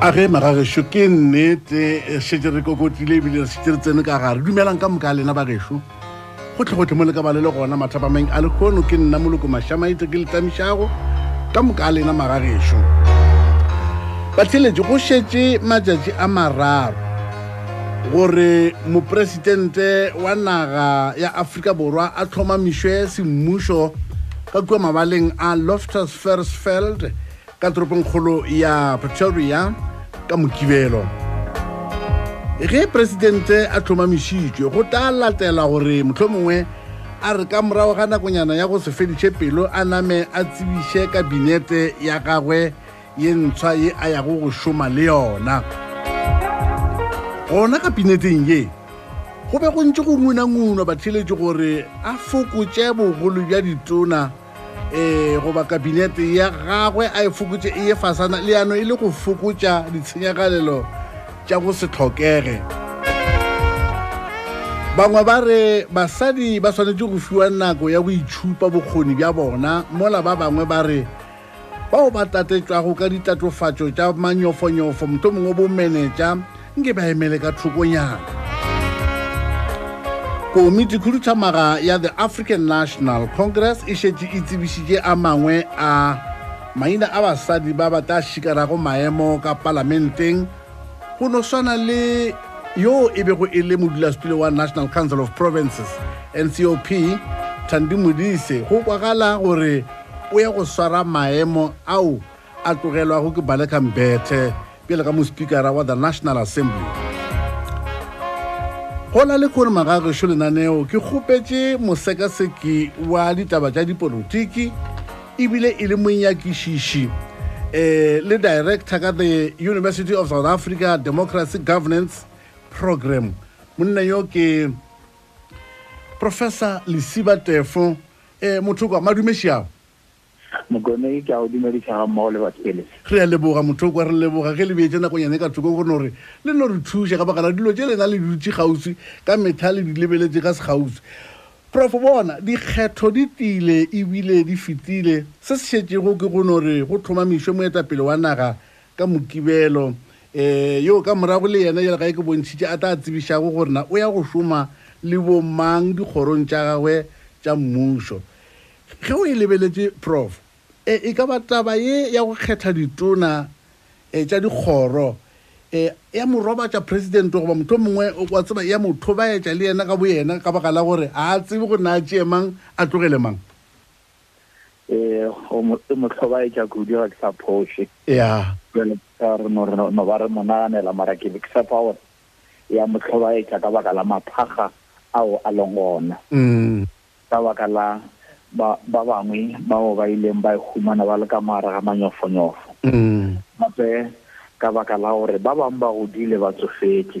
a ge magagešo ke nnete e šetse re kokotile ebile re šetse re tsene ka gare dumelang ka moka lena bagešo gotlhegotlhe mo le ka ba le le gona mathapameng a lekgono ke nna moloko mašamaete ke letlamišago ka moka lena magagešo batheletše go šetse matšatši a mararo gore mopresidente wa naga ya afrika borwa a tlhomamišwe semmušo ka kua mabaleng a loftusversfeld ka toropongkgolo ya pretoria ka mokibelo ge presidente a tlhomamišitšwe go tla latela gore motlho mongwe a re ka morago ga nakonyana ya go se fediše pelo a name a tsebiše kabinete ya gagwe ye ntshwa ye a yago go šoma le yona gona kabineteng ye go be go ntse go ngunangunwa batheletše gore a fokotse bogolo bja ditona um goba kabinete ya gagwe a e fokotse e ye fasana le yano e le go fokotsa ditshenyagalelo tša go se tlhokege bangwe ba re basadi ba swanetše go fiwa nako ya go itšhupa bokgoni bja bona mola ba bangwe ba re bao ba tlatetšwago ka ditlatofatšo tša manyofonyofo moto mongwe bomenetša nke ba emele ka thokonyana komiti khuduthamaga ya the african national congress e šetše e tsebišitše a mangwe a maina a basadi ba ba tla šikarago maemo ka palamenteng go no swana le yoo e bego e le modulasetulo wa national council of provinces ncop thandi modise go kwagala gore o ya go swara maemo ao a tlogelwago ke baleka mbethe pele ka mospikara wa the national assembly go na le kore magageso lenaneo ke kgopetse mosekaseki wa ditaba tša dipolotiki ebile e le monyakišiši eh, le director ka the university of south africa democracy governance program monna yo ke professor lesiba tefo Ee, Mothokwa, madume šeago. Mokonei, ke a go dumediša ga mmogo le batho pele. Re a leboga, Mothokwa, re leboga ge le beetše nakonyane ka thoko go no re le no re thuša ka baka la dilo tše lena le dutše kgauswi ka metha le di lebeletše ka sekgauswi. Profo, bona, dikgetho di tile e bile di fetile. Se se šetšego ke go no re go thomamišwe moetapele wa naga Ka Mokibelo, ee, yoo ka morago le yena bjale gae ke bontšhitše a tla tsebišago gore na o ya go šoma le bomang dikgorong tša gagwe tša mmušo. Ge o e lebeletše, Prof, e, e ka ba taba ye ya go kgetha ditona e, tša dikgoro e, ya mo robatša Presidente goba mohlomongwe, wa tseba, ya mo thobaetša le yena ka boyena ka baka la gore ga a tsebe gore na a tšee mang a tlogele mang? eh, o mo o mo tlhobaetša kudu ga ke sa phoše ya jale ka re no re no- no ba re mo naganela mara ke be ke sepa gore ya mo tlhobaetša ka baka la maphaga ao a leng gona mm ka baka la ba ba bangwe bao ba ileng ba humana ba le ka moara ga manyofonyofo mm gape ka baka la gore ba bangwe ba godile ba tsofetše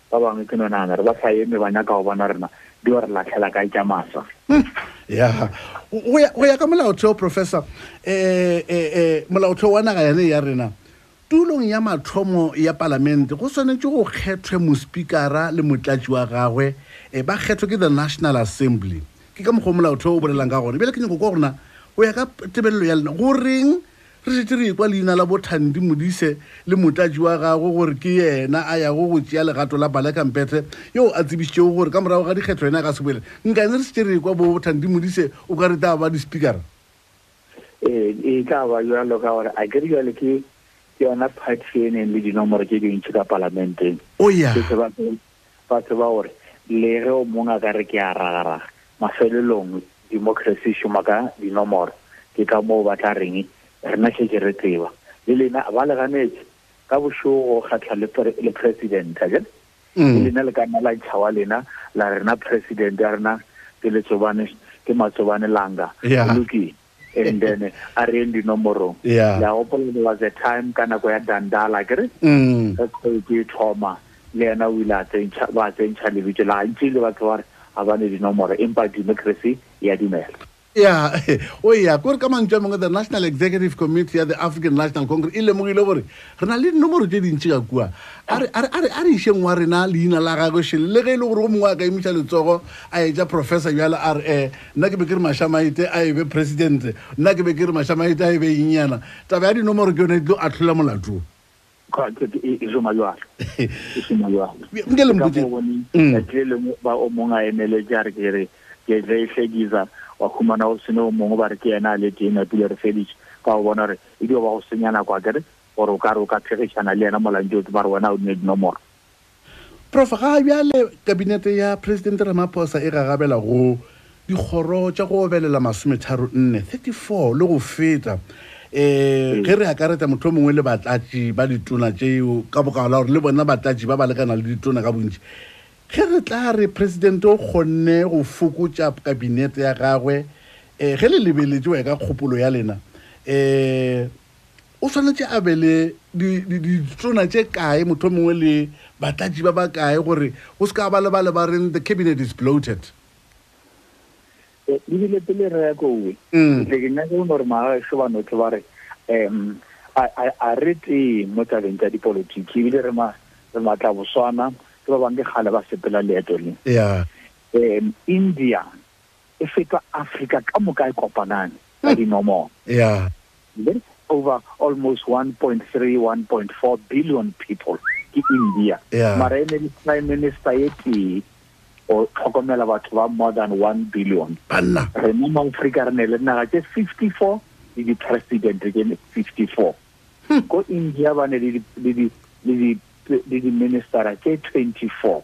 Ba bangwe ke no nagana re ba sa eme ba nyaka go bona rena di o re latlhela kae tša masa. Ya, go ya ka molaotheo, Professor, eh, eh, eh, molaotheo wa naga yane ya rena, tulong ya mathomo ya palamente go swanetše go kgethwe mospikara le motlatši wa gagwe eh, ba kgethwe ke the National Assembly. Ke ka mokgwa molaotheo o bolelang ka gona. Bjale ke nyako kwa gorena, go ya ka tebelelo ya lena, go reng Re šetše re ekwa leina la bo Thandi Modise le motlatši wa gagwe gore ke yena a yago go tšea legato la Baleka Mpete yoo a tsebišitšego gore ka morago ga dikgetho yena a ka se boele. Nkane re šetše re ekwa bo Thandi Modise o ka re tla ba di-speakera. Ee, e tla ba bjalo ka gore a ke re bjale ke yona party e neng le dinomoro tše dintši ka palamenteng. O ya. Ba tseba gore le ge o mongwe a ka re ke a ragaraga, mafelelong democracy e šoma ka dinomoro. Ke ka moo ba tla reng rena šetše re tseba, le lena ba le ganetše ka bošego go kgethwa le, le president. A jale mm. le lena le ka nna la ntšha wa lena la rena president ya rena ke letsobane ke matsobane langa yeah. lokile and then a re eng dinomorong Yeah. la gopola there was a time ka nako ya dandala ke re Mm. ge kgwedi e thoma le yena o ile a tsentšha- ba tsentšha lebitso la ntši le batho ba re ga ba ne dinomoro empa democracy ya dumela ya o ya kore ka mantšu a mangwe the national executive committee ya the african national congress e lemogile gore re na le dinomoro tše dintši ka kua a re- a re- a re a re išeng wa rena leina la gagwe šele le ge e le gore go mongwe a ka imiša letsogo a etša professor bjale a re um nna ke be ke re mashamaite a ebe presidente nna ke be ke re mashamaite a ebe enyana taba ya dinomoro ke yone e tlo atlhola molato nke lempotse ba o mongwe a emeletse a re ke re ke tla e hlekisa wa khumana go sene o mongwe ba re ke ena a le teng a pile re feditše ka go bona gore e dio ba go senya nako a kere gore o ka re o ka phegešana le yena molantšotse ba re wena o dine dinomoro Prof, Ga bjale Kabinete ya Presidente Ramaphosa e gagabela go dikgoro tša go obelela masometharo nne, 34, le go feta, um ge re akaretša mohlomongwe le batlatši ba ditona tšeo ka bokao la gore le bona batlatši ba ba lekana le ditona ka bontši. Ge re tla re Presidente o kgonne go fokotša Kabinete ya gagwe, um ge le lebeletše go ya ka kgopolo ya lena, um o swanetše a be le ditsona tše kae motho mongwe le batlatši ba ba kae gore go se ka ba le ba le ba reng the cabinet is bloated eh, ebile pele re ya kowe mm. ke nyaka o gore magaešo ba notlhe ba re um a re tee mo tabeng tsa dipolotiki ebile re matla boswana ke ba bangwe kgale ba sepela leeto le um india e feta Afrika ka moka e kopanane ka dinomoro. Yeah. Then over almost 1.3, 1.4 billion people ke India. Yeah. Mara e ne le prime minister e tee go tlhokomela batho ba more than 1 billion. Banna. Re mo mo Afrika re ne le naga tse 54 le di president ke 54. Hmm. Ko India ba ne le di le di le di le di minister tse 24.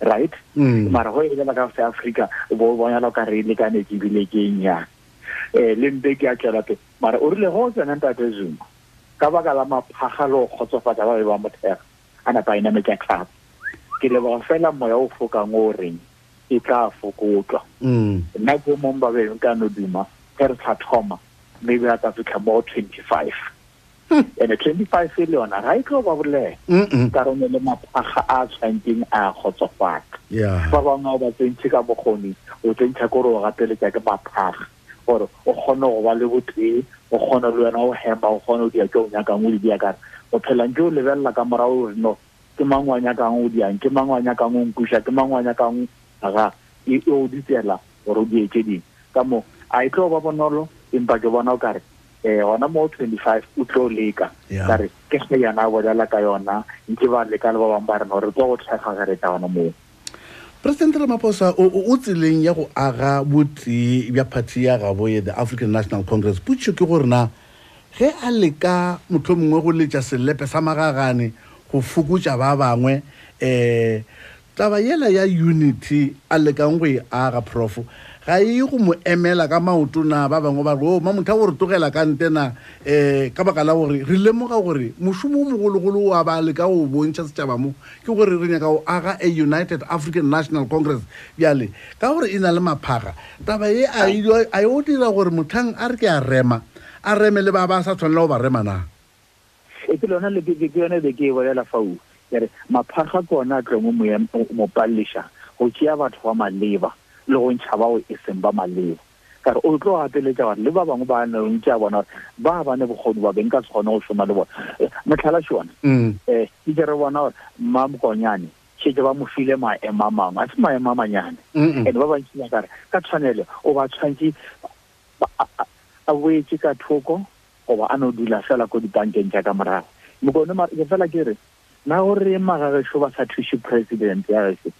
right mm. mara go e lela ka se africa bo bonyala ka re le ka ne ke bile ke nya eh le mbe ke a tsela pe mara o rile go tsena nta te zoom ka ba ka la maphaga lo khotsofatsa ba be ba mothega ana pa ina me ka tlhapa ke le ba fela moya o foka ngo reng e tla fokotwa mm nna go mo mba be ka no duma ke re tla thoma maybe a ka fitlha mo 25 ene twenty five e le yona ga e tlo ba bolela ka rone le maphaga a tshwantseng a kgotsofatsa ba bangwe o ba tsentšhe ka bokgoni o tsentšha kore o gateletsa ke maphaga gore o kgone go ba le botee o kgone le wena o hema o kgone o dia ke o nyakang o di dia kare o phelang ke o lebelela ka morago gore no ke mang wa nyakang o diang ke mang wa nyakang o nkuša ke mang wa nyakang ga e, e o ditsela gore o dietse dingwe ka moo a e tlo ba bonolo empa ke bona o kare eh gona mo 25 o tlo leka ka re ke se yana bolela ka yona ntse ba leka le ba bang ba rena gore tlo go tlhaga ge re tla gona moo presidente ramaphosa o tseleng ya go aga botee bja phathi ya gabo ye the african national congress putšho ke gore na ge a leka motlho mongwe go letša selepe sa magagane go fokotša ba bangwe um Taba yela ya unity a lekang go e aga prof ga e ye go mo emela ka maoto na ba bangwe ba re o mamotho a go re togela ka nte na um ka baka la gore re lemoga gore mošomo o mogologolo o a ba leka go bontšha setšhaba mo ke gore re nyaka go aga a united african national congress bjale ka gore e na le maphaga taba ye a e o dira gore motlhang a re ke a rema a reme le ba ba sa tshwanela go ba rema na E ke lona le ke yone be ke e bolela fao ya re mapharga ke ona a tlong o moya mo pallisha go tšea batho ba maleba le go ntšha bao e seng ba maleba ka re o tlo gapeletša gore le ba bangwe ba ne ntše a bona gore ba ba ne bogodu ba beng ka se kgone go šoma le bona motlhala šona um ke ke re bona gore mma mokonyane šetse ba mo file maemo a mangwe a se maemo a manyane and ba bantši ba kare ka tshwanelo o ba tshwantše a boetse ka thoko Goba a no dula fela ko dipankeng tša ka morago. Mokone, mara ke fela ke re, na go rema ga gešo ba sa thuše President ya gešo?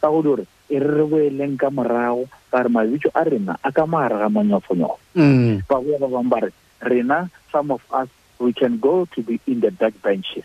Ka go dore, e re re boeleng ka morago, ba re mabitso a rena a ka mogare ga manyofonyofo. Ba boya ba bangwe ba re, rena, some of us, we can go to be in the back benches.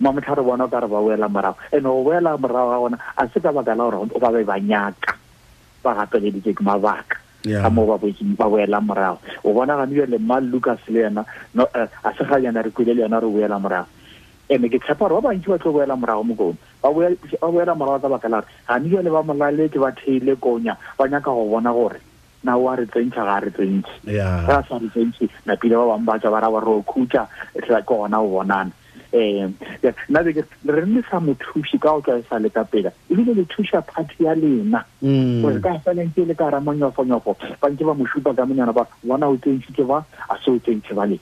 Mamohla re bona o ka re ba boela morago, and go boela morago ga gona a se ka baka la gore ba be ba nyaka, ba gapeleditšwe ke mabaka ka moo ba boetseng ba boela morago. O bona gane bjale mma Lucas le yena no, eh, a se ga yena re kwele le yena re boela morago ene ke tshepa gore ba bantši ba tlo boela morago mokone ba boela morago ka baka la gore gane bjale ba molaletse ba theile konya ba nyaka go bona gore na wa re tsentšha ga a re tsentšhe Yeah. ga a sa re tsentšhe napile ba bangwe ba tswa ba ra ba re o khutša it's like ke gona o bonana um nna be ke re re le sa mo thuše ka go tswa e sa le ka pela ebile le thuša party ya lena Mm. gore ka feleng ke le ka ra monyofonyofo ba ntse ba mo šupa ka monyana ba bona o tsentšhitse ba a se o tsentšhe ba le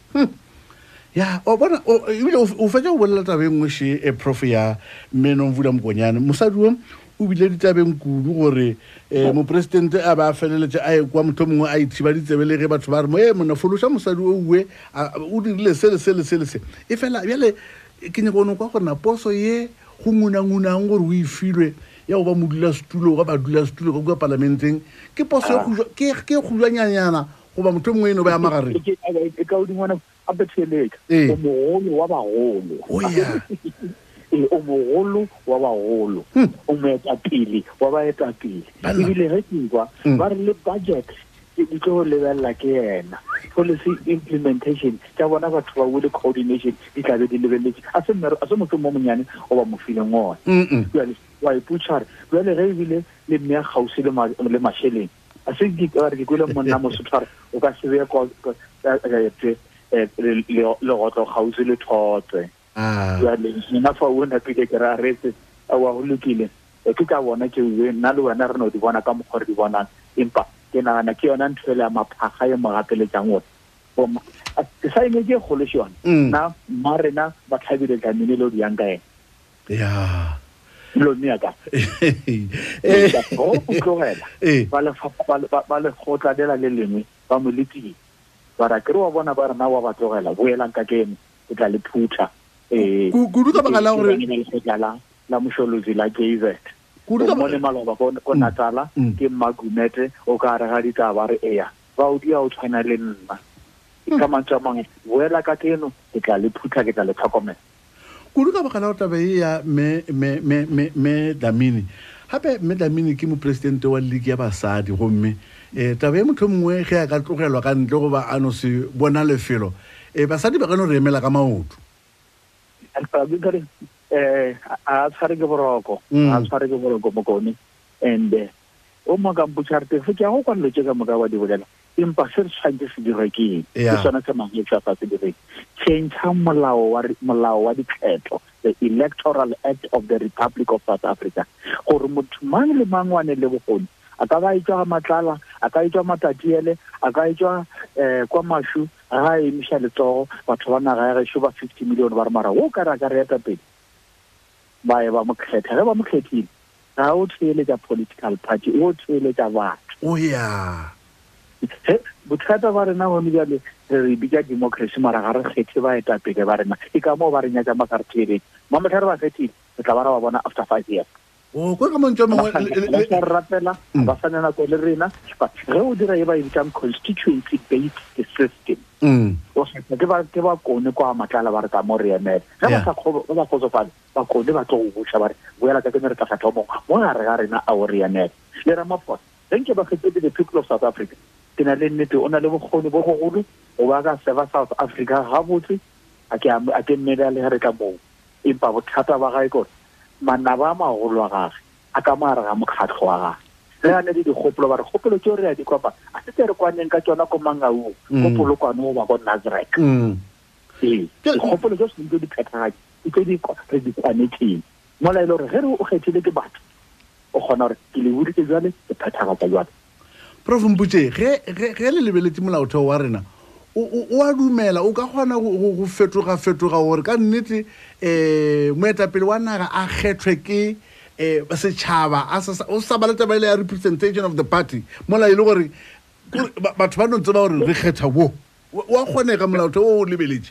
ya o bona o- ebile o- o fetsa go bolela taba e nngwe še e prof ya mmenong vula mokonyane mosadi o O bile ditabeng kudu gore um mopresidente a be a feleletše a ekwa motho mongwe a ithiba ditsebe le ge batho ba re moye monna fološa mosadi o uwe o dirile se le se le se le se e fela bjale ke nyako ono kwa gore na poso ye go ngunangunang gore o e filwe ya go ba modula setulo wa badula setulo ka kua palamenteng ke poso ke ke kgulwanyanyana goba motho mongwe e no ba ya magareng e ka o dingwana Abethemeleke Ee. o mogolo wa bagolo O ya. Ee, o mogolo wa bagolo o moetapele wa baetapele Banna. ebile ge ke kwa ba re le budget e di tlo go lebelela ke yena policy implementation tša bona batho ba wele coordination di tlabe di lebeletse a se mmero- a se motho mo monyane o ba mo fileng ona Mm-mm. jale wa iputšhare jale ge ebile le mmea kgausi le ma- le mašeleng a se ke ka re ke kwele monna mosotho re o ka se be ko etse eh, eh, le le gotlo gausi le thotse ah. ya le nna fa wena ke ke ra retse a wa go lokile e ke ka bona ke we nna le wena re no di bona ka mokgwa re di bona empa ke nagana ke yona ntho ele ya maphaga e mo gapeletsang gore ke sa ene ke golo sone mm. na mma rena ba tlhabile tlamene le o di yang ka ene ya lone ya ka go tlogela ba lekgotla lela le lengwe ba mo letile ba ra kere wa bona ba rena wa ba tlogela boelang ka keno ke tla le phutha um kudu ka baka la gore lekgotla la la mosholozi la kz mo le maloba ko mm. natala mm. ke mmagumete o ka re ga ditaba re eya ba o dia o tshwana le nna mm. ka mantswe a mangwe boela ka keno ke tla le phutha ke tla le tlhokomela Kudu ka baka la gore taba ye ya Me, Me, Me, Me, Me Dlamini, gape Me Dlamini ke mopresidente wa Liki ya Basadi, gomme e, taba ye motho mongwe ge a ka tlogelwa ka ntle goba a no se bona lefelo, e, basadi ba ka no re emela ka maoto. Alpha, e, a tshware ke boroko, a mm. tshware ke boroko mokone, and O mongwe ka mpotša re teng fe, ke a go kwa dilo tše ka moka wa di bolela, empa se re tshwantše se dirwe ke eng? Ke sona se mang eupša sa se direng. Tšhentšha molao wa molao wa dikgetho, the Electoral Act of the Republic of South Africa, gore motho mang le mang wa ne le bokgoni a ka ba etšwa ga matlala, a ka etšwa matatiele, a ka etšwa um kwa mašu ga emiša letsogo batho ba naga ya gešo ba fifty million ba re mara wo ka re a ka re etapele. ba ye ba mo kgetha. Ge ba mo kgethile, ga o theeletša political party, o theeletša batho. O ya. He, bothata ba rena gone bjale re re bitša democracy mara ga re kgethe baetapele ba rena. Ke ka moo ba re nyakang ba sa re theeletše. Ba mohla re ba kgethile, re tla ba ra ba bona after five years. O kwe ka mantšu a mangwe. Ba sa le- ba sa re rapela, ga ba sa na nako le rena. But ge o dira e ba e bitšang constituency based system, Mm. o kgetha ke ba ke ba kone kwa matlala ba re ka mo re emele ge ba sa kgobo ba kgotsofale ba kone ba tlo go buša ba re boela ka kene re tla kgetha o mongwe mo gare ga rena a o re emele le ramaphosa ge nke ba fetetse the people of south africa ke na le nnete o na le bokgoni bo gogolo o ba ka seba south africa gabotse a ke mmele a le ge re tla moo empa bothata ba gae kore manaba a magolo a gage a ka mo gare ga mokgatlho wa gagwe re gane le dikgopolo ba re kgopolo tšeo re ya di kopa a se tse re kwaneng ka tsona ko mangaung mm. ko polokwano o ba ko nazarek mm. ee dikgopolo tse sentse di phethagatse ke tse di re di kwanetseng mola e le gore ge re o kgethile ke batho o kgona gore ke le boditse jale ke phethagatsa jale Prof. Mpotše, ge, ge, ge le lebeletše molaotheo wa rena, o, o, o a dumela, o ka kgona go, go, go fetoga-fetoga gore ka nnete um moetapele wa naga a kgethwe ke um setšhaba, a sa- sa- o sa ba le taba e le ya representation of the party, mola e le gore kore ba- batho ba no tseba gore re kgetha wo. Wa- Wa kgonega molaotheo o o lebeletše.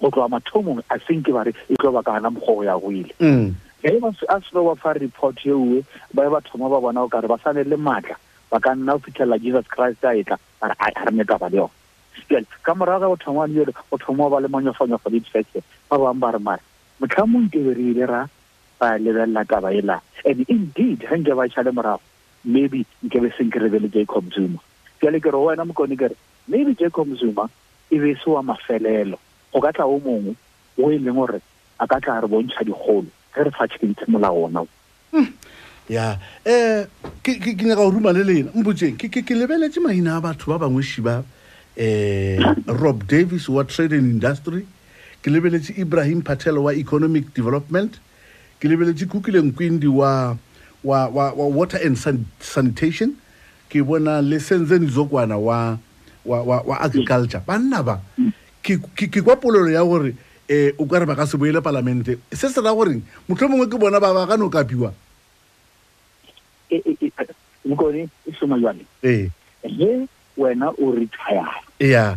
go tloga mathomong a senke ba re e tlo ba ka gana mokgwa go ya go ile mm. ge ba a seno ba fa report yeoe ba be ba thoma ba bona o kare ba sane le maatla ba ka nna go fitlhelela jesus christ a etla a re a re ne taba le yone jale ka morago ge go thoma wa dijelo go thoma ba le manyofanyofo le difese ba bangwe ba re mare motlhamong ke be re ile ra ba lebelela taba e la and indeed ge nke ba šale morago maybe nke be seng ke rebele jacob zuma jale ke re wena mokone kere Maybe Jacob Zuma e be e se wa mafelelo, go ka tla o mongwe wo e leng gore a ka tla a re bontšha dikgolo ge re sa change molao ona wo. Ya, um ke ke nyaka go ruma le lena mpotšeng ke ke ke lebeletše maina a batho ba bangwe šiba um Rob Davies wa Trade and Industry, ke lebeletše Ibrahim Patel wa Economic Development, Ke lebeletše Kukile Nkwindi wa, wa, wa, wa Water and San, Sanitation, ke bona le Senze Nzokwana wa, wa, wa, wa Agriculture. Banna ba, ke, ke, ke kwa polelo ya gore eh, o ka re ba ka se boele palamente. Se se ra goreng? Motlho mongwe ke bona ba ba ka no kapiwa. E, e, e, Mokone, e šoma jwale. Ee. Ge wena o retire. Ea.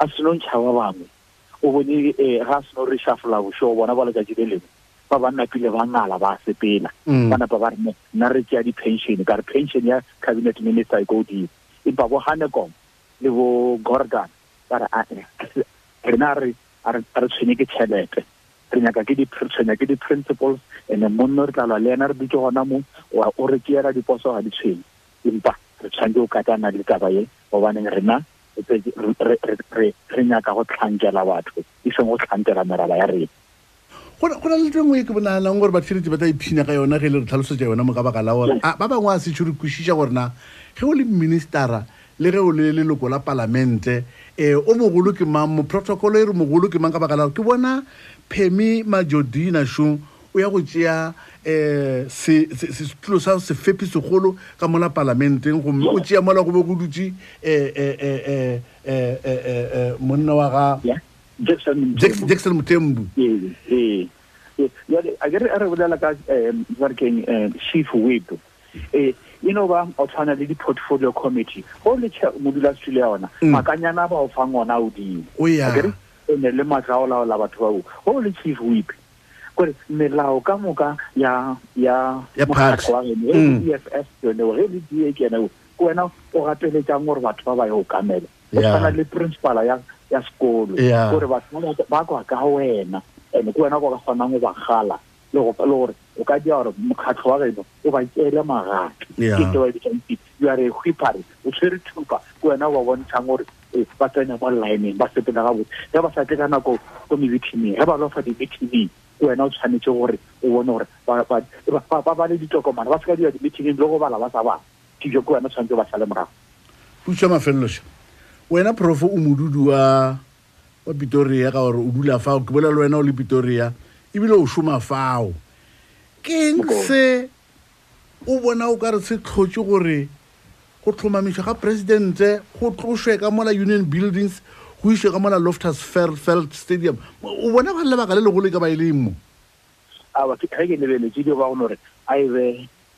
A seno ntšha ba bangwe. O bone e, ga a seno re šafola bošego, bona ba letšatši le lengwe, ba ba napile ba ngala, ba a sepela. Ba napa ba re, Nna re tšea di-pension. Ka re, Pension ya Cabinet Minister e ko godimo. Empa bo Hanekom le bo Gordhan ba re, A-e, a se, rena a re, a re, a re tshwenye ke tšhelete. Re nyaka ke di, re tshwenya ke di-principles, and-e monno re tla lwa le yena re dutše gona mo. O a, o re tšeela diposo, ga di tshwenye. Empa re tshwanetse go katana le taba ye, gobaneng rena, Re, re, re, re, re nyaka go hlankela batho, e seng go hlankela meraba ya rena. Go na, go na le twe nngwe e ke bonaganang gore batheletši ba tla iphina ka yona ge le re tlhalosetša yona moka baka la gore a ba bangwe a setšho re kwešiša gore na ge o le mministara le ge o le leloko la palamente um o mogolo ke mang mo protocolo e re mogolo ke mang ka baka la gore ke bona Phemi Majodina Shung o ya go tšea um setulo sa sefepi segolo ka mola palamenteng gomme o tšea mola go be go dutše um monna wa ga jackson motembu jale a kere a re bolela ka um ba re keng um chief whip um e no ba o tshwana le di-portfolio committee go le modulasetilo ya ona mm. makanyana ba o fang ona o dile akere o ne le maatla o laola batho bao go le chief whip gore melao ka moka ya ya ya party wa rene e mm. EFF yone o re di die ke yone ko wena o gateletsang gore batho ba ba yo kamela o tshwana le principal ya ya sekolo gore batho ba kwa ka wena and ko wena go ka kgonang go ba gala le go le gore o ka dira gore mokgatlho wa reno o ba tsele magato ke tse ba e bitsang You are a whippery. O tshwere thupa ke wena o ba bontshang gore e ba tsene mo lineng ba sepela ga botse ge ba sa tle ka nako ko mebitiming ge ba lofa dibitiming ke wena o tshwanetse gore o bone gore ba ba le ditokomane ba se ka dira dibitiming le go bala ba sa bala dijo ke wena o tshwanetse ba sale morago puso ya mafeleloša wena profo o modudu wa wa pitoria ka gore o dula fao ke bolela le wena o le pitoria ebile o šoma fao ke eng se O bona o ka re se hlotše gore go hlomamišwa ga presidente go tlošwe ka mola Union Buildings go išwe ka mola Loftus Versfeld Stadium? O bona ba le lebaka le legolo e ka ba e le eng mo? Aowa, ge ke lebeletše ke ba go no re a e be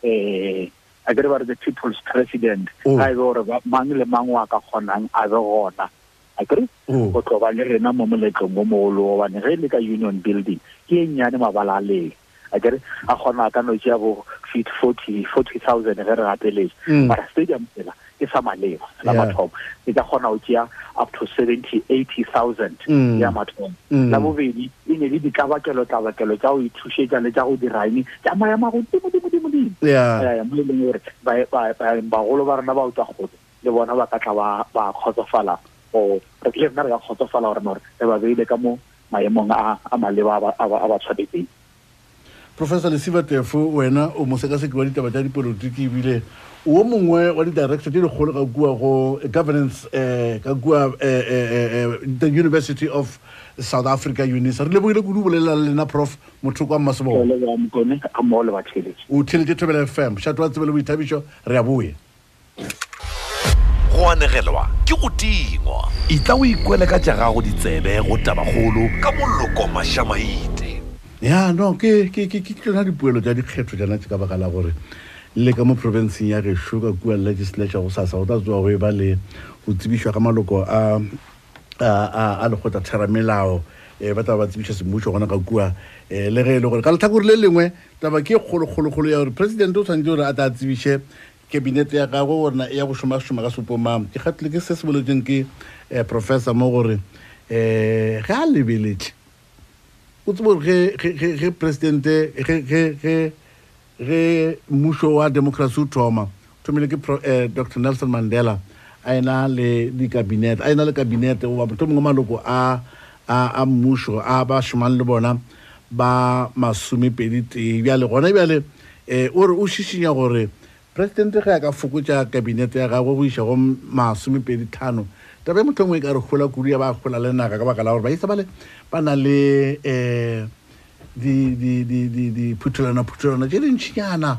um a ke re ba re the people's president, oh. ga e be gore mang le mang wa ka kgonang a be gona a ke re oh. go tlo ba le rena mo moletlong o mogolo gobane ge e le ka Union Building ke e nnyane mabala a lele a kere a kgona ka no tšea bo feet forty forty thousand ge re gapeletše mm. mara stadium fela ke sa maleba la mathomo e ka kgona go tšea up to seventy eighty thousand mm. ya mathomo mm. la bobedi e ne le ditlabakelo tlabakelo tša go ithušetša le tša go diraene tša mayamagodimodimodimodimo eh, mo e leng gore bagolo ba rona ba o tswa kgole le bona ba ka tla ba ba kgotsofala o re le rena re ka kgotsofala gore nore re ba beile ka mo maemong a a maleba a ba tshwanetseng Professor Lesiba Tefo wena o mosekaseki wa ditaba tša dipolotiki ebile wo mongwe wa di-director tše dikgolo ka kua go governance um ka kua eh, eh, eh, the university of south africa unisa re lebogile kudu bolelela le lena prof motho kwa mmasebogo o theletše thobela fm šato wa tsebele boithabišo re a boya go anegelwa ke go tingwa itla o ikwele ka tša gago ditsebe go tabakgolo ka moloko mašamaite ya no ke tsona dipoelo tša dikgetho tša natse ka baka la gore le ka mo profenseng ya gešo ka kua legislature go sasa go tla tsoa go e ba le go tsebišwa ga maloko a a lekgotla theramelao um eh, ba taba ba tsebiša semmušo gona ga kua um le ge e le gore ka letlhakore le lengwe taba ke kgolokgolokgolo ya gore president o tshwanetse gore a tla tsebiše Kabinete ya gagwe gore na e ya go šomašoma ga supo mang ke gatlile ke se se boletsweng ke um professor mo gore um ge a lebeletše o tsebo gore ge presidente ge mmušo wa democracy o thoma thomile ke eh, dr nelson mandela a ena le dikabinete a ena le kabinete goba mothomongwe maloko a mmušo a ba šomang le bona ba masomepedi tee bjale gona bjale um o re o šišinya gore presidente ge a ka fokotša kabinete ya gagwe go iša go masomepedi tlhano taba e mohlomongwe e ka re gola kudu ya ba gola le naga ka baka la gore ba isa bale ba na le um diphuthulanaphutholana tše dintšhinyana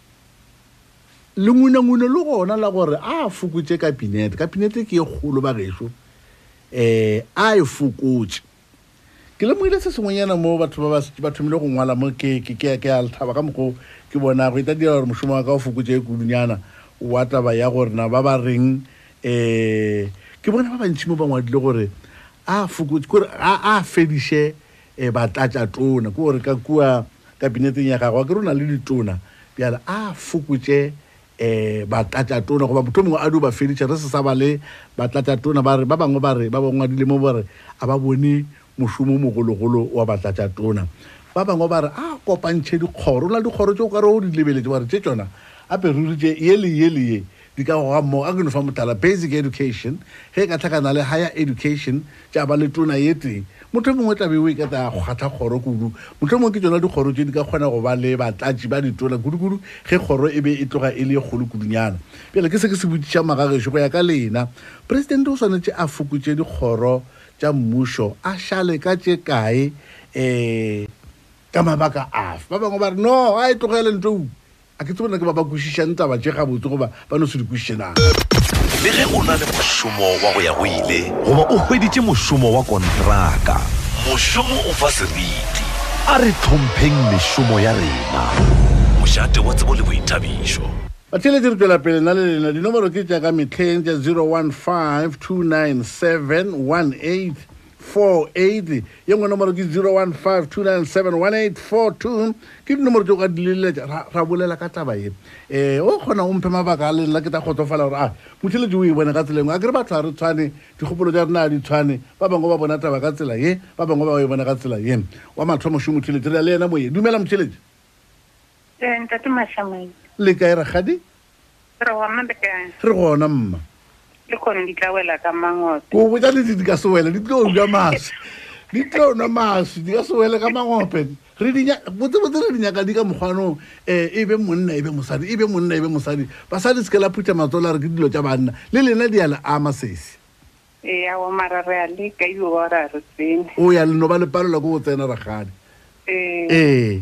lengunanguno le gona la gore a fokotše kapinete kapinete ke e kgolo ba gešo um eh, a e fokotše ke lemogile se sengwenyana mo batho ba ba thomile go ngwala mo ke a lethaba ka mokgwa ke bonago e tla dira gore mošomo wa ka o fokotše e kudunyana wa taba ya gorena ba ba reng um ke bona ba bantšhi mo ba ngwadile gore a fokotše kore a fediše e ba tlatša tona ke gore ka kua kabineteng ya gagwe ke rona le ditona bjale a fokotše eh ba tlatša tona goba motho mongwe a di ba feditše re se sa ba le ba tlatša tona ba re ba bangwe ba re ba bangwadile mo ba re a ba bone mošomo mogologolo wa ba tlatša tona ba bangwe ba re a kopantšhe dikgoro o na le dikgoro tse o ka re o di lebeletse ba re tše tsona ape ruri tše ye le ye le ye Dikago ga mmogo a ke no fa motala basic education ge e ka tlhakana le higher education tša ba le tona ye tee motho mongwe tla be o e ka tsa kgwatha kgoro kudu motho mongwe ke tsona dikgoro tše di ka kgona go ba le batlatši ba ditona kudukudu ge kgoro e be e tloga e le ye kgolo kudunyana pele ke se ke se botšiša magagešo go ya ka lena presidente o swanetše a fokotše dikgoro tša mmušo a šale ka tše kae um ka mabaka afe ba bangwe ba re no a e tlogele ntlo A ke tsebe na ke ba ba kwešišang taba tše gabotse goba ba no se di kwešiše na. Le ge o na le mošomo wa go ya go ile goba o hweditše mošomo wa kontraka, mošomo o fa seriti. A re tlhompheng mešomo ya rena. Mošate wa tsebo le boithabišo. Batheeletši re tšwela pele na le lena. Dinomoro ke tša ka mehleng tša 015 297 18. 48 ye nngwe nomoro ke 0152971842 ke dinomoro tse o ka dileletša ra, ra bolela ka taba ye um o kgona o mphe mabaka a lenna ke ta kgotsofala gore a ah, motšheletši o e bone ka tselengwe a ke re batho ga re tshwane dikgopolo tša rena a di tshwane ba bangwe ba bona taba ka tsela ye ba bangwe ba o e bona ka tsela ye wa mathomo šo motšheletši re ya le yena moye dumela motšheletši ee ntate mašamane le kae rakgadi Re gona le kae? Re gona mma. Di kgono di tla wela ka mangope. Go botsa le di ka se wela, di tlo nwa maswi. Di tlo nwa maswi, di ka se wele ka mangope. Re di nyaka, botse botse re di nyaka di ka mokgwanong, eh e be monna e be mosadi, e be monna e be mosadi. Basadi se ke la phutha matso la re ke dilo tša banna. Le lena di ya le ama sesi. E ya wa mara re a le ka yo ba ra re tsene. O ya le no ba le palelwa ke go tsena rakgadi. Eh. Eh.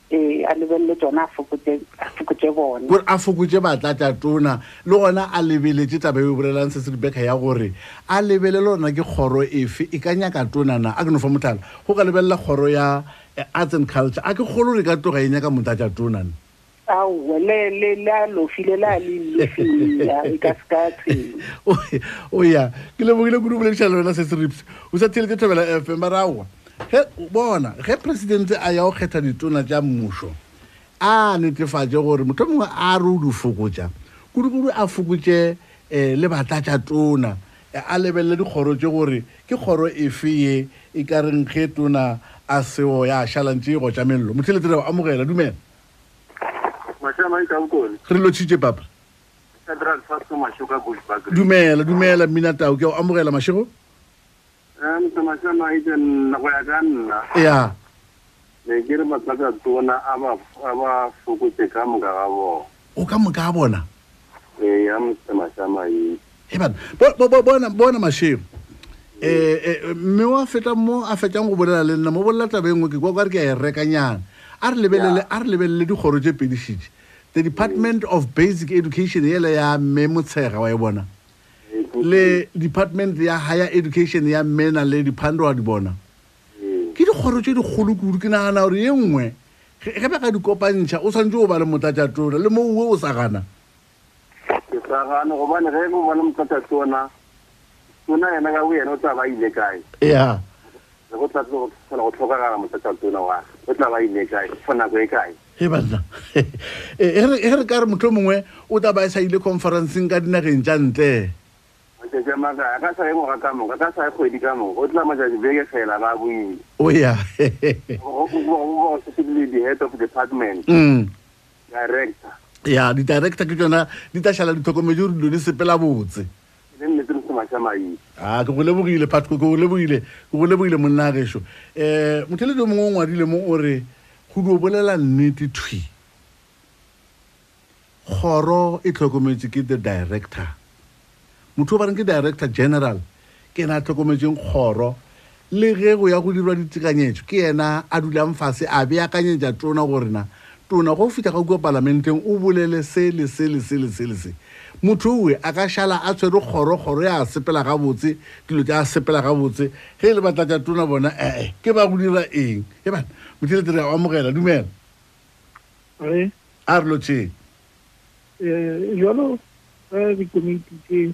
ee a lebelele tsona a fokotse a fokotse bone gore a fokotse batlatša tona le gona a lebeletse taba e bolelang se se rebeka ya gore a lebelele gona ke kgoro efe e ka nyaka tona na a ke no fa motlhala go ka lebelela kgoro ya eh, arts and culture a ke kgolo re ka tloga e nyaka motlatša tona na aowa le le le a lofile le a le lefile ya e ka se ka tshela o ya ke lebogile kudu bolediša le wena se serips o sa theeletse thobela fm ba raowa Ge, bona, ge presidente a ya go kgetha ditona tša mmušo, a netefatše gore mohlomongwe a re o di fokotša, kudukudu a fokotše um le batlatša tona, a lebelele dikgoro tše gore ke kgoro efe ye e ka reng ge tona a seo ya šalantše e gotša mello. Motheletsi, re a amogela. Dumela. Mašama e ka bokone. Re lotšhitše, Papa. Cathedral Pastor Mashoka Bushbuck. Dumela, dumela, Mminatau, ke a o amogela, Mashego. Em, Semašama itse nna go ya ka nna ya ne ke re batlakatona a ba a ba fokotse ka moka ga bona o ka moka a bona ee ya Semašama itse e bana bo- bo- bo- bona bona mashemo eh eh, mme wa feta mo a fetang go bolela le nna mo bolela taba e nngwe ke kwa kwa re ke a e rekanyana a re lebelele a re lebelele dikgoro tse pedišitše the department of basic education ele ya mme motshega wa e bona le department ya higher education ya mena le diphando wa di bona ke dikgoro tše dikgolo kudu ke nagana gore ye nngwe ge ba ka di kopantšha o tshwanetse o ba le motlatšatona le mouwe o sa gana ke sa gane gobane ge o ba le motlatšatona tona yena ka bo yena o tla ba ile kae ya go tlatla go tlhokagala motlatšatona wa o tla ba ile kae for nako e kae e banna e re ka re motlho mongwe o tla ba e sa ile conferenceng ka dinageng tša ntle makaa ka sa e ngwaga ka moka ka sa e kgwedi ka moka o tla matšatši beke fela ba boile o ya the head of department mm. director ya di-director ke tsona di tla šala ditlhokomedi gore dilo di sepela botse E le nnete Mr. Mashamaile. A ke go lebogile Pat, ke go lebogile, ke go lebogile monna gešo. Eh, motheledi o mongwe o ngwadile mo o re go dio bolela nnete thwi. Kgoro e tlhokometše ke the director. Motho o ba reng ke director general ke na tlhokometšeng kgoro Le ge go ya go dirwa ditekanyetšo, ke yena a dulang fase a beakanyetša Tona gore na Tona go fihla ga kua Palamenteng o bolele se le se le se le se le se. Motho owe a ka šala a tshwere kgoro, kgoro ya sepela gabotse, dilo tša sepela gabotse. Ge e le Batlatšatona bona ee, ke ba go dira eng? He bana, Motšheletše re a go amogela. Dumela. Re? A re lotšheng. Ee, jwalo ka dikomiti tše.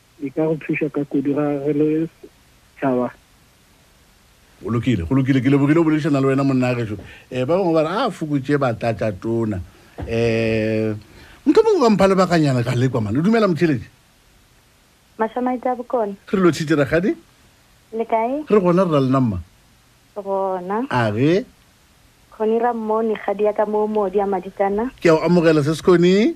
E ka go thuša ka kudu ga re le tšhaba. Go lokile, go lokile. Ke lebogile o boledišana le wena monna geso. Um eh, ba bangwe ba re a ah, fokotše batlatša tona. Um eh, motho mongwe ka mpha lebakanyana ka lekwa mane. O dumela motheletši? Mashamaite a bokone. Re lo tshitše rakgadi? Le kae? Re gona re ra lena mma. Gona. A ge? Khoni ra mmone gadi ya ka mo modi ya maditana. Ke a amogela se se khoni.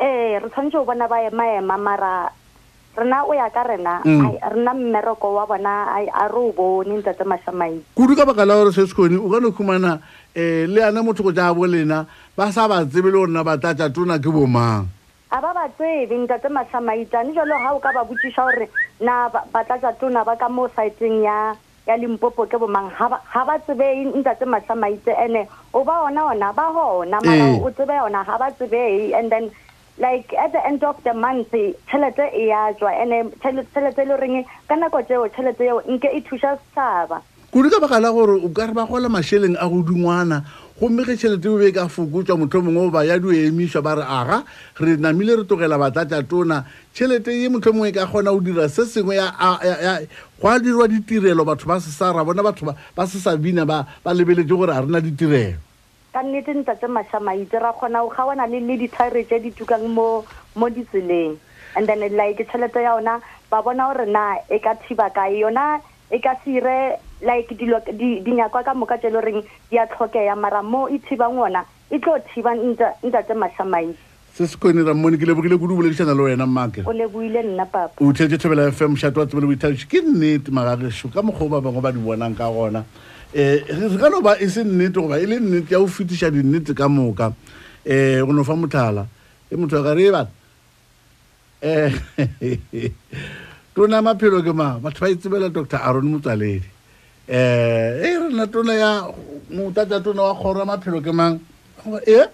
Ee, re tshwanetse go bona ba ema-ema mara rena o ya ka rena mm. ai, rena mmereko wa bona ai, a re o bone ntate mašamai kudu ka baka la gore se sekone o ka no khumana um eh, le yane motho go jabo lena ba sa ba tsebe le gore na ba tlatša tona ke bomang a ba ba tsebe ntate mašamai tane jalo ga o ka ba botsiša gore na ba tlatša tona ba ka mo siteng ya ya limpopo ke bomang ha ba- ha ba tsebei ntate mahlamaitse ene o ba ona ona ba hona mara Ee. o tsebe ona ha ba tsebei and then like at the end of the month tšhelete e ya tswa ene tšhele- tšhelete e le goreng ka nako tseo tšhelete eo nke e thuša setšhaba kudu ka baka la gore o ka re ba gola mašeleng a go dungwana gomme ge tšhelete o be e ka fokotswa motho mongwe goba ya dio emišwa ba re aga re namile re tlogela batlatša tona Tšhelete ye mohlomongwe ka kgona go dira se sengwe ya, ya, ya, ya go a dirwa ditirelo batho ba se sa ra bona batho ba, ba se sa bina ba, ba lebeletše gore a rena ditirelo. Ka nnete, Ntate Masha Maite, ra kgona go kgawana le, le dithaere tše di tukang mo, mo ditseleng. And then, like, tšhelete ya ona, ba bona gore na e ka thiba kae. Yona e ka se ire, like, dilo, di, dinyakwa ka moka tše e le goreng di a tlhokeya, mara mo e thibang gona, e tlo thiba, Nta, Ntate Masha Maite. Se se kweni Ramone, ke lebogile kudu boledišana le wena mmake. O leboile nna papa. O thetše Thobela FM, mošate wa tsebo le boithabiši. Ke nnete magagešo ka mokgwa o ba bangwe ba di bonang ka gona. Um re ka no ba e se nnete goba e le nnete ya go fetiša dinnete ka moka. Um go no fa motlhala e motho ka re bana um tona maphelo ke ma batho ba itsebela dr aron motswaledi um e re nna tona ya motata tona wa kgoro ya maphelo ke mang e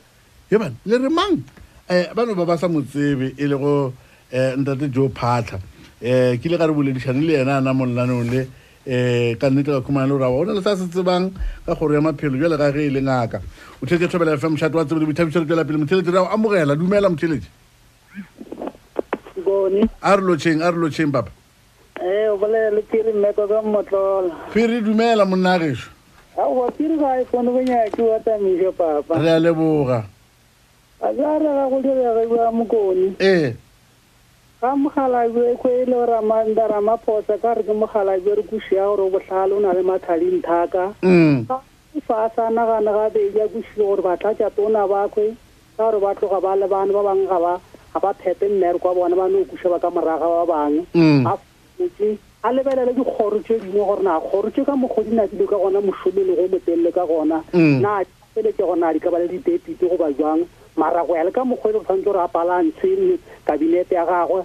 He bana, le re mang? Eh, ba no ba ba sa mo tsebe e lego eh, ntate Joe Phatlha. Eh, ke ile ga re boledišane le yena ana mollanong le eh, ka nnete ka khumana le gore o na le sa se tsebang ka kgoro ya maphelo jale ga ge e le ngaka. O theletše thobela fm mošate wa tsebo le boithabišo re tswela pele motheletši ra go amogela dumela motheletši Bone. a re lotšheng a re lotšheng papa Ee, o bolela le Phiri Mmeko ka Mmotlola. Phiri, dumela monna gešo. Aowa, Phiri ga e kgone go nyaki wa tamiša papa. Re a leboga. A ja re ga go direga bua mokoni. Ee. Ga mogalabje go e le ramanda ramaphosa ka re ke mogalabje re kušia gore o bohlale o na le mathadi nthaka. Mm. Fa a sa nagane gabedi a kušile gore batlatša tona bakwe Ba re ba tloga ba lebane, ba bangwe ga ba ga ba phepe mmereko wa bona, ba no kuša ba ka moraga ba bangwe a fotse a lebelele dikgoro tše dingwe gore na kgoro tše ka mokgo di nadile ka gona mošomo le go motelele ka gona na di feletse gore na di ka ba le didepite goba jwang mara go ya le ka mokgwa e le go tshwanetse gore a balantshe kabinete ya gagwe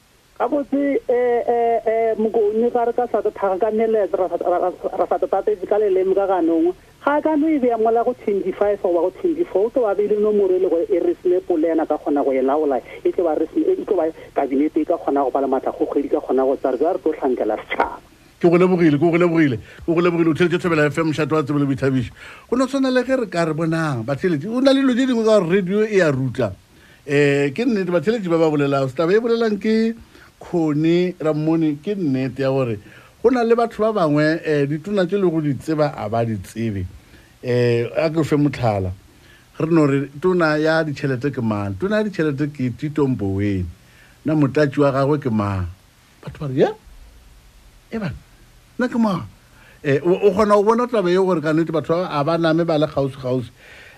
Gabotse, eh, eh, eh, Mokoni, ga re ka sa tataga ka nelet, ra sa- ra- ra- ra sa tatatetse ka leleme ka ganong. Ga a ka no e bea mola go 25 goba go 24, o tlo ba beile nomoro e le gore e re sne polena ka kgona go e laola, e tlo ba re sne- e tlo ba kabinete e ka kgona go ba le maatla go kgwedi ka kgona go tsara, jwa re tlo hlankela setšhaba. ke go lebogile ke go lebogile ke go lebogile o theletše thobela fm mošato wa tsebele boithabišo go no tshwana le ge re ka re bonang batheletše o na le dilo tše dingwe ka gore radio e a ruta Ee, ke nnete, batheletši ba ba bolelago. Taba e bolelang ke Khoni Rammoni, ke nnete ya gore go na le batho ba bangwe um ditona tše le go di tseba a ba di tsebe. Um a ke fe motlhala, re no re tona ya ditšhelete ke mang? Tona ya ditšhelete ke Tito Mboweni. Na motlatši wa gagwe ke mang? batho ba re ye ebane nna ke maa Eh, o kgona go bona taba ye gore ka nete batho ba a ba name ba le kgausi kgausi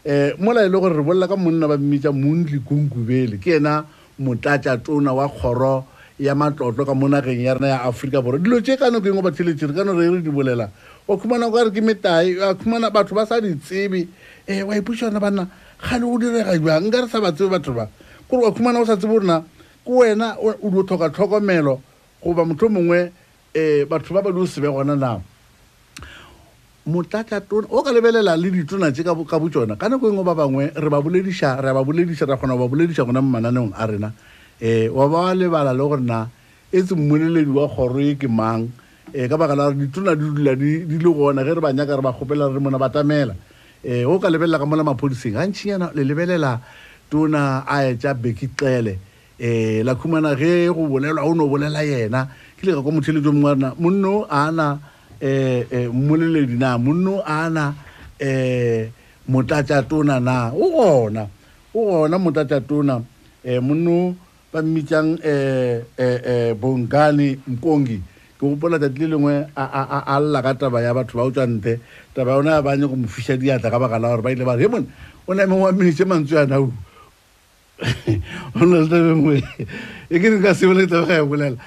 um eh, mola e le gore re bolela ka monna ba mmitsa mondli konkubele ke ena motlatša tona wa kgoro ya matlotlo ka mo nageng ya rena ya aforika borwa dilo tse ka nako engwe batheletše re ka no re re di bolela o khumana ka re ke metae a khumana batho ba sa di tsebe um wa ipuša yona banna ga le go direga jang nka re sa ba tsebe batho ba kore wa khumana o sa tsebe gore na Ko wena o dio tlhoka tlhokomelo goba mohlomongwe um batho ba ba dio se be gona na? Motlatsatona, o ka lebelela le ditona tše ka botšona. Ka nako e nngwe ba bangwe re ba bolediša, re a ba bolediša, re a kgona go ba bolediša gona mo mananeong a rena. Um wa ba wa lebala le gore na etse mmoleledi wa kgoro ye ke mang, E, ka baka la gore ditona di dula di di le gona ge re ba nyaka re ba kgopela re re mona batamela e, o ka lebelela ka mola maphodiseng gantšhinyana le lebelela tona a etša beki qele e, la khumana ge go bolelwa o no bolela yena ke le ka kwa motheletso mongwe rena monno a na e, e, mmoleledi na monno a na e, motlatša tona na o gona o gona motlatša tona e, monno ba mmitšang um um bongani mkongi ke gopola tati le lengwe a a a a lla ka taba ya batho ba o tswanthe taba yona ya banye go mo fiša diatla ka baka la gore ba ile ba re he mone o ne mengwe wa mminitše mantswe yana u go na le tabe nngwe e ke nka se bole tabe ga ya bolela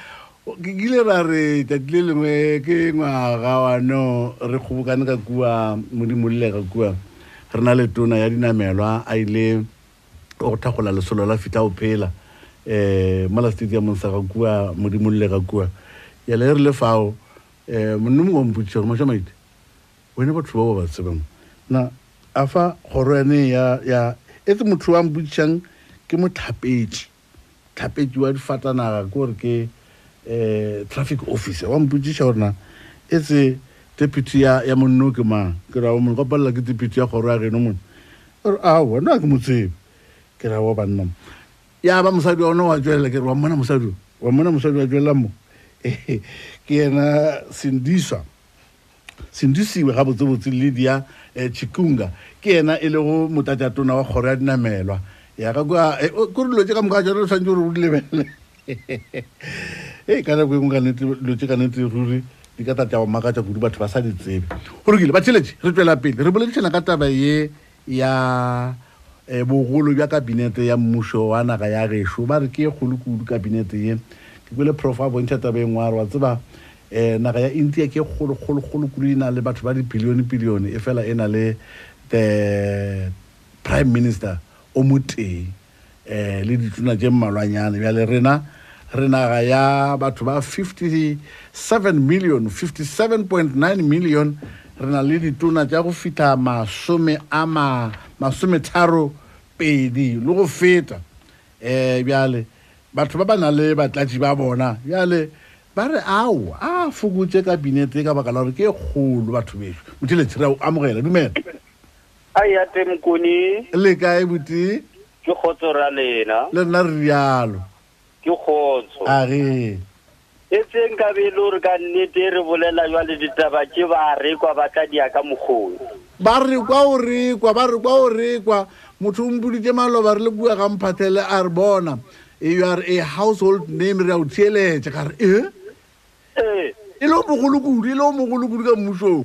ke kile ra re tati le lengwe ke ngwaga wano re kgobokane ka kua modimo llega kua re na le tona ya dinamelwa a ile wa go thagola lesolo la fitla o phela um mo la stadiumong sa ga kua modimong le ga kua ya le re le fao um monna mongwe wa mpotšiša gore mašamaite wena batho ba ba ba tsebang na a fa kgoro yane ya ya etse motho wa mpotšišang ke motlhapetši tlhapetši wa difatanaga ke gore ke traffic officer wa mpotšiša gore na e tse deputy ya ya monno ke mang ke ra wa mo kopalela ke deputy ya kgoro ya geno mone o re a wena ke mo tsebe ke ra wa banna mo ya ba mosadi wa ona wa tšwelela ke re wa mmona mosadi wa mmona mosadi wa tšwelela mo ke yena sindiswa Sindisiwe, gabotsebotse Lydia Chikunga, ke yena e lego motlatšatona wa kgoro ya dinamelwa ya ka kwa ko dilo tše ka moka tšone o tshwanetse gore o di lebelele ee ka nako e nngwe ka nete dilo tše ka nete ruri di ka tlatša go makatša kudu batho ba sa di tsebe go lokile batheletše re tswela pele re boledišana ka taba ye ya Bogolo bja Kabinete ya Mmušo wa Naga ya Gešo. Ba re ke ye kgolo kudu Kabinete ye. Ke kwele Prof a bontšha taba e nngwe, a re, Wa tseba, eh, naga ya India ke e kgolo, kgolo, kgolo kudu, e na le batho ba dibilione, bilione, efela e na le the Prime Minister o motee. um le dituna tše mmalwanyane bjale rena re naga ya batho ba 57 million 57.9 million re na le ditona tša go fitlha masome a masometharo pedi le go feta um bjale batho ba ba na le batlatši ba bona bjale ba re ao a fokotse kabinete ka baka la gore ke e kgolo batho beso mothiletshira o amogela dumela A ya te mokoni. Le kae buti? Ke kgotso ra lena. Le nna re rialo. Ke kgotso. A re. E tseng ka be lo re ka nnete re bolela jwa le ditaba tše ba re kwa ba tla dia ka mokgoni. Ba re kwa o re kwa ba re kwa o re kwa motho o mpuditše maloba re le kua ga mphathele a re bona you are a household name re a o theeletša ka re e. E. E le o mogolo kudu e le o mogolo kudu ka mmušong.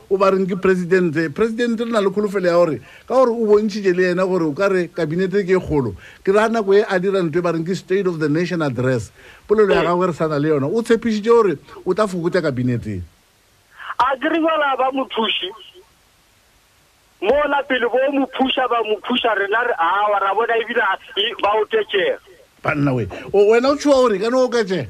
o ba reng ke presidente presidente re na le kholofelo ya gore ka gore o bontšhitše le yena gore o ka re kabinete ke e kgolo ke ra nako e a dira nto e ba reng ke state of the nation address polelo ya gagwe re sana le yona o tshepišitše gore o tla fokotša kabinete a ke re jala ba mothuši mo la pele bo mo phusha ba mo phusha rena re a wa ra bona ebile ba o tšetšega banna we wena o tshoa gore ka no o ka tšega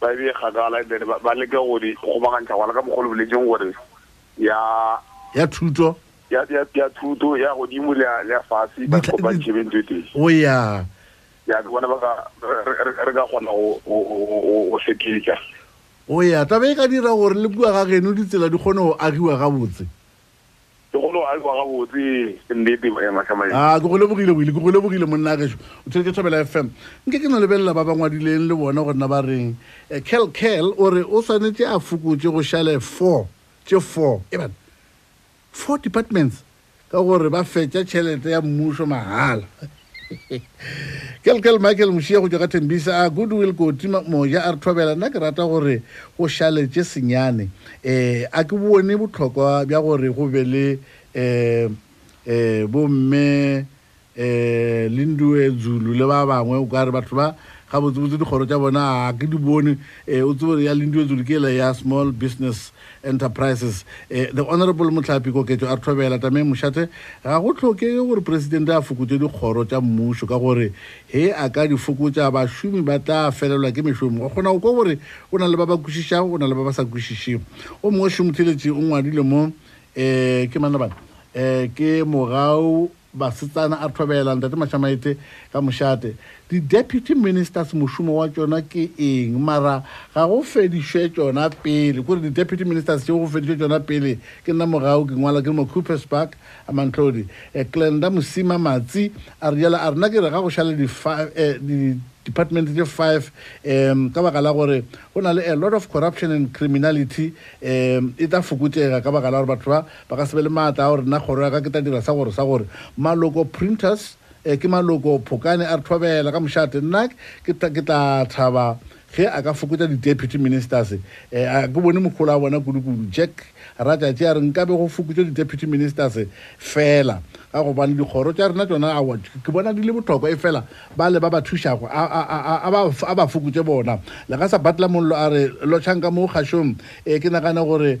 Ba bee kgakala and then ba leke go di kgobagantšha gona ka mokgwa le boletšeng gore ya ya thuto ya ya ya thuto ya godimo le ya fase ba go ba tšhebe ntwe teng o ya ya ke bona ba ka re ka gona go go seketsa o ya tabe e ka dira gore le bua ga geno ditsela di kgone go agiwa ga botse Ke kgone go abiwa gabotse ee. Nnete e matlhama e. Aa, ke go lebogile Willy, ke go lebogile monna gešo. O tshwere ke Thobela FM. Nke ke no lebelela ba ba ngwadileng le bona gore na ba reng. Kel Kel o re o swanetše a fokotše go šale four tše four. Eban, four departments ka gore ba fetša tšhelete ya mmušo mahala. kelkel michael mošie go tšwa ka thembisa a goodwill koti moja a re thobela nna ke rata gore go šaletše senyane um a ke bone botlhokwa bja gore go be le um um bomme um lindue zulu le ba bangwe o ka re batho ba gabotsebotse dikgoro tša bona a ke di bone um o tsebore ya lindue zulu ke ele ya small business Enterprises. E, the Honourable Mohlapi Koketšo a re thobela tameng mošate ga go tlhokege gore presidente a fokotše dikgoro tša mmušo ka gore he a ka di fokotša bašomi ba tla felelwa ke mešomo o kgona go kwa gore o na le ba ba kwešišago o na le ba ba sa kwešišego o mongwe šomotheletši o ngwadile mo um ke manabana um ke mogau Basetsana a thobela Ntate Mashamaite ka mošate. Di-deputy ministers mošomo wa tšona ke eng? Mara ga go fedišwe tšona pele. Kore di-deputy ministers tšeo go fedišwe tšona pele ke nna mogau ke ngwala ke le mo Coopersburg a Mantlodi. Eh, Clenda Mosima Matsi a re bjale a rena ke re ga go šale di, eh, di department tše five um ka baka la gore go na le a lot of corruption and criminality um e tla fokotšega ka baka la gore batho ba Ba ka se be le maatla a gore nna kgoro ya ka ke tla dira sa gore sa gore maloko printers eh, ke maloko phokane a re thobela ka mošate nna ke tla, ke tla thaba ge a ka fokotša di-deputy ministers eh, a ke bone mokgolo a bona kudu-kudu jack ratšatši a re nka be go fokotšwa di-deputy ministers fela ka gobane dikgoro tša rena tšona awa ke bona di le botlhokwa e fela ba le ba ba thušago a- a- a- a- a ba f- a ba fokotše bona le ga sa batla mollo a re lotšhang ka mo kgašong e ke nagana gore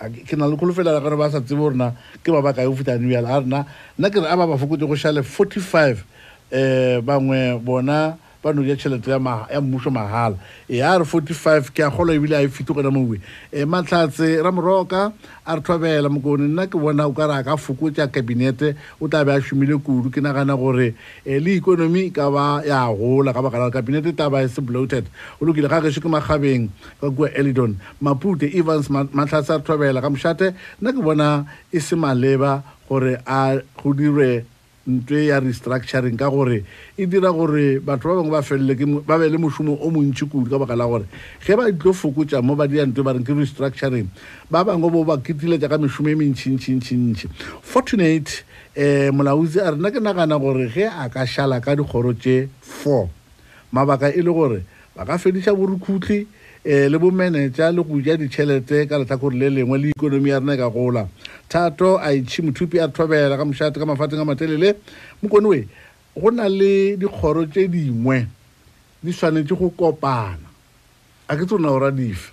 Ke na le kholofela ya gore ba sa tsebe gore na ke ba ba kae go fihla gane bjale. A re na, nna ke re a ba ba fokotse go šale 45 um bangwe bona ba no ja tšhelete ya ya mmušo mahala. E a re 45 ke a kgolwa ebile a e fite gona mowe. Um eh, Mahlatse Ramoroka a re thobela mokone nna ke bona o ka re a ka fokotša kabinete o tla be a šomile kudu ke nagana gore um le ikonomi e ka ba ya gola ka baka la gore kabinete e tla ba e se bloated o lokile ga gešo ke makgabeng ka kua Elidon, Mapute, Evans Mahlatsa Thobela ka mošate, nna ke bona e se maleba gore a go dirwe ntwe ya restructuring ka gore e dira gore batho ba bangwe ba felele ke ba be le mošomo o montši kudu ka baka la gore ge ba tlo fokotša mo ba dira ntwe ba reng ke restructuring ba bangwe bo ba ketiletša ka mešomo e mentšhintšhintšhintšhi fortunate um molautsi a rena ke nagana gore ge a ka šala ka dikgoro tše four mabaka e le gore Ba ka fediša borukhutli um le bomenetša le go ja ditšhelete ka lehlakore le lengwe le ikonomi ya rena e ka gola. Thato Aitshi Mothupi a re thobela ka mošate ka mafateng a matelele. Mokoniwe, go na le dikgoro tše dingwe di swanetše go kopana. A ke tsona o ra dife?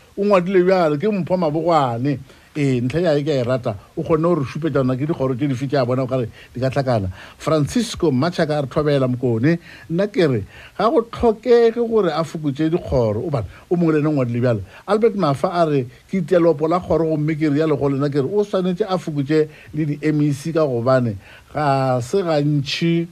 O ngwadile bjalo, ke Mpho Mabogwane. Ee, ntlha ya e ke a e rata, o kgonne go re šupetša na ke dikgoro tše dife tše a bona o ka re di ka hlakana. Francisco Mmatšhaka a re thobela Mokone. Nna ke re, ga go tlhokege gore a fokotše dikgoro, o bana o mongwe le yena o ngwadile bjalo. Albert Mafa a re, Ke itelopo la kgoro gomme ke realo go lena ke re o swanetše a fokotše le di-MEC ka gobane ga se gantši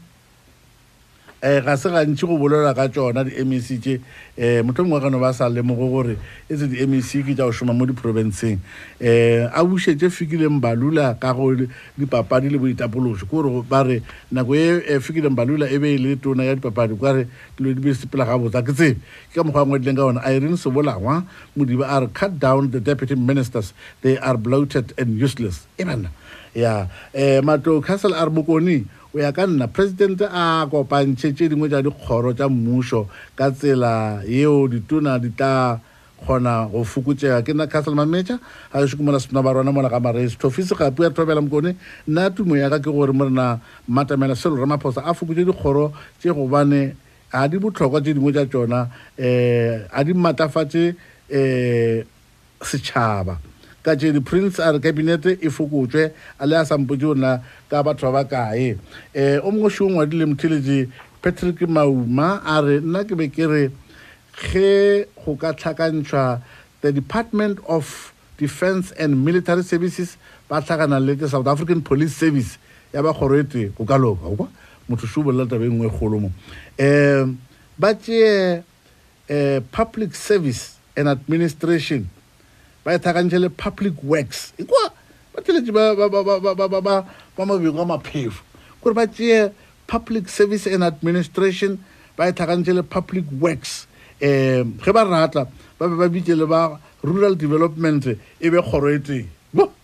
um ga se gantši go bolelwa ka tsona di-mec tše um eh, motlho mongwe gano ba sa lemogo gore e tse di-mec ke tša go šoma mo diprovinceng um eh, a bušetse fikileng balula ka go dipapadi le boitapoloso kore ba re nako e eh, fikileng balula e be e le tona ya dipapadi ka re dilo di be sepela ga botsa ke tsebe ke ka mokgwa a ngwadileng ka ona irene sebolangwa modiba a re cut down the deputy ministers they are bloated and useless e banna ya um matlo castle a re bokone Go ya ka nna, Presidente a kopantšhe tše dingwe tša dikgoro tša mmušo ka tsela yeo ditona di tla kgona go fokotšega. Ke nna Castle Mametša, ga gešo ke mola setona ba rona mola ga Mareso, Tofi Segapu, a Thobela Mokone. Nna tumo ya ka ke gore Morena Mmatamela Sello Ramaphosa a fokotše dikgoro tše gobane ga di bohlokwa tše dingwe tša tšona, um a di maatlafatše um setšhaba. Katšedi Prince a re Kabinete e fokotšwe, a le a sa mpotše gore na ka batho ba ba kae. E, o mongwe šo o ngwadile motheeletši Patrick Mauma a re, Nna ke be ke re ge go ka hlakantšhwa the Department of Defence and Military Services ba hlagana le the South African Police Service ya ba kgoro e tee go ka loka. Go kwa motho šo o bolela taba e nngwe e kgolo mo. E, ba tšee Public Service and Administration ba ethakantšhe le Public Works ekwa ba tšweletše ba mabjoko a maphefo kore ba tšeye Public Service and Administration ba ethakantšhe le Public Works um ge ba ratla ba be ba bitše le ba Rural Development e be kgoro e tee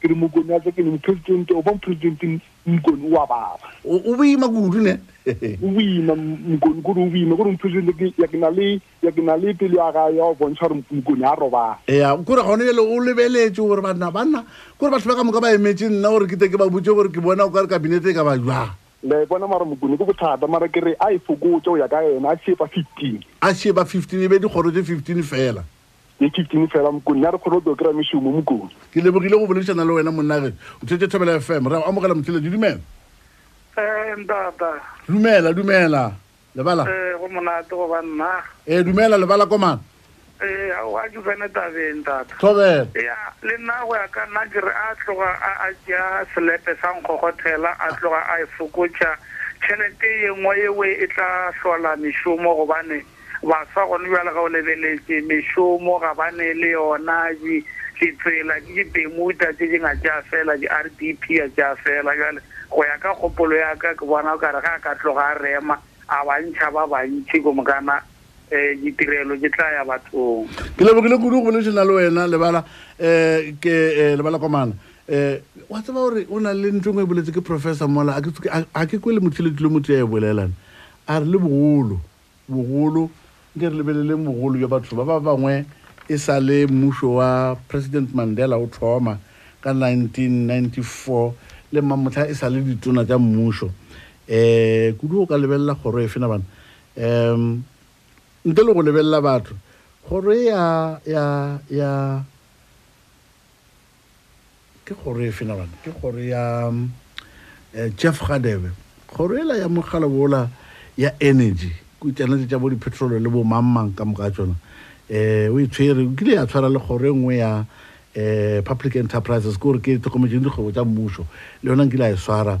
ke re mokone ya tsa ke ne mopresidente o ba mopresidente mokone o a baba o boima kudu ne o boima mokone kore o boima kore mopresidente ya ke na le ya ke na le pelo ya ga ya o bontšha gore mokone a robala ya kore gone jale o lebeletse gore banna banna kore batho ba ka moka ba emetse nna gore ke te ke ba botse gore ke bona o ka re kabinete e ka ba jwang le bona mara mokone ke bothata mara ke re a e fokotse o ya ka ena a sie ba fifteen a sie ba fifteen e be dikgoro tse fifteen fela Ye fifteen fela mokoni ya re kgone go tlo kry-a mešomo mokoni. Ke lebogile go boledišana le wena monnage. O tswetše Thobela FM. Re a go amogela Motheletši. Dumela. Eh, ntata. Dumela, dumela. Lebala. Eh, go monate go ba nna. Eh, dumela lebala komana. Eh, a wa ke tsene tabeng ntata. Thobela. Ya, le nna go ya ka nna ke re a tloga a a tšea selepe sa nkgogothela a tloga a e fokotša tšhelete ye nngwe yewe e tla hlola mešomo gobane Baswa gona bjale ge o lebeletše mešomo ga ba ne le yona, di ditsela di dipemuta tše dinga tša fela, di-RDP a tša fela. Bjale go ya ka kgopolo ya ka ke bona o ka re ge a ka tloga a rema a ba ntšha ba bantši ko mokana um ditirelo di tla ya bathong. Ke lebogile kudu go boledišana le wena lebala um ke um lebala komana um wa tseba gore o na le ntho engwe e boletse ke professor mola ga ke kwe le motho le tlilo motho ya e bolelan a re le bogolo Bogolo, nke re lebeleleng bogolo bja batho ba ba bangwe e sa le mmušo wa President Mandela o thoma ka 1994 le mamohla e sa le ditona tša mmušo. Um kudu o ka lebelela kgoro efe na bana? Um Ntle le go lebelela batho, kgoro e ya, ya, ya. Ke kgoro efe nagana? Ke kgoro ya eh, Jeff Gadebe. Kgoro ela ya mogala wola ya energy kutšana tse tša bo dipetrolo le bo mangmang ka moka tsona eh o itshwere o kile ya tshwara le kgoro e nngwe ya eh public enterprises ke gore ke tlhokometšeng dikgwebo tša mmušo le yona nkile a e swara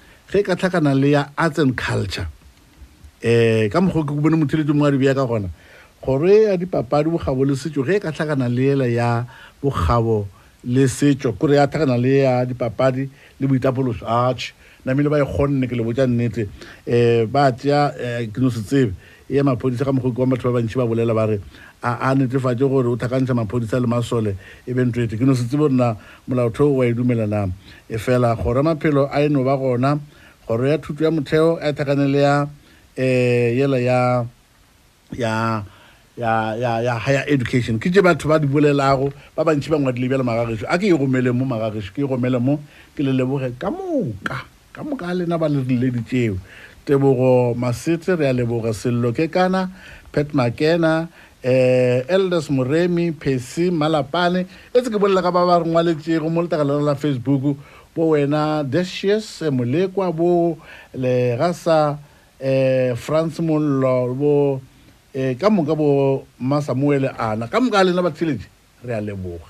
ge e ka tlhakana le ya arts and culture um ka mokgwa ke bone motheletso mongwe a di beya ka gona kgoro e ya dipapadi bokgabo le setšo ge e ka tlhakana le ela ya bokgabo le setšo kore ya tlhakana le ya dipapadi le boitapoloso atšhe namile ba e kgonne ke le botša nnete um ba tšea eh, ke no se tsebe ya maphodisa ka mogoki wa batho ba bantši ba bolela ba re a a netefatše gore o thakantšha maphodisa le masole e be ntwete ke no se tsebo nna molaotheo wa e dumela na e fela kgoro maphelo a e no ba gona kgoro ya thuto ya motheo a e thakane le ya um yela ya ya ya ya ya higher education ke tše batho ba di bolelago ba bantši ba ngwadile bjale magageso a ke e gomele mo magageso ke e gomele mo ke le leboge ka moka Ka moka a lena ba le riledi tšeo, Tebogo Masetse, re a leboga, Sello Kekana, Pat Makena, eh, Elders Moremi, Percy Mmalapane, etse ke bolela ka ba ba re ngwaletšego mo letagalero la Facebook, bo wena Decious Molekwa, bo le ga sa eh, Frans Mollo, bo eh, ka moka bo Mma Samuele Ana. Ka moka a lena batheeletši, re a leboga.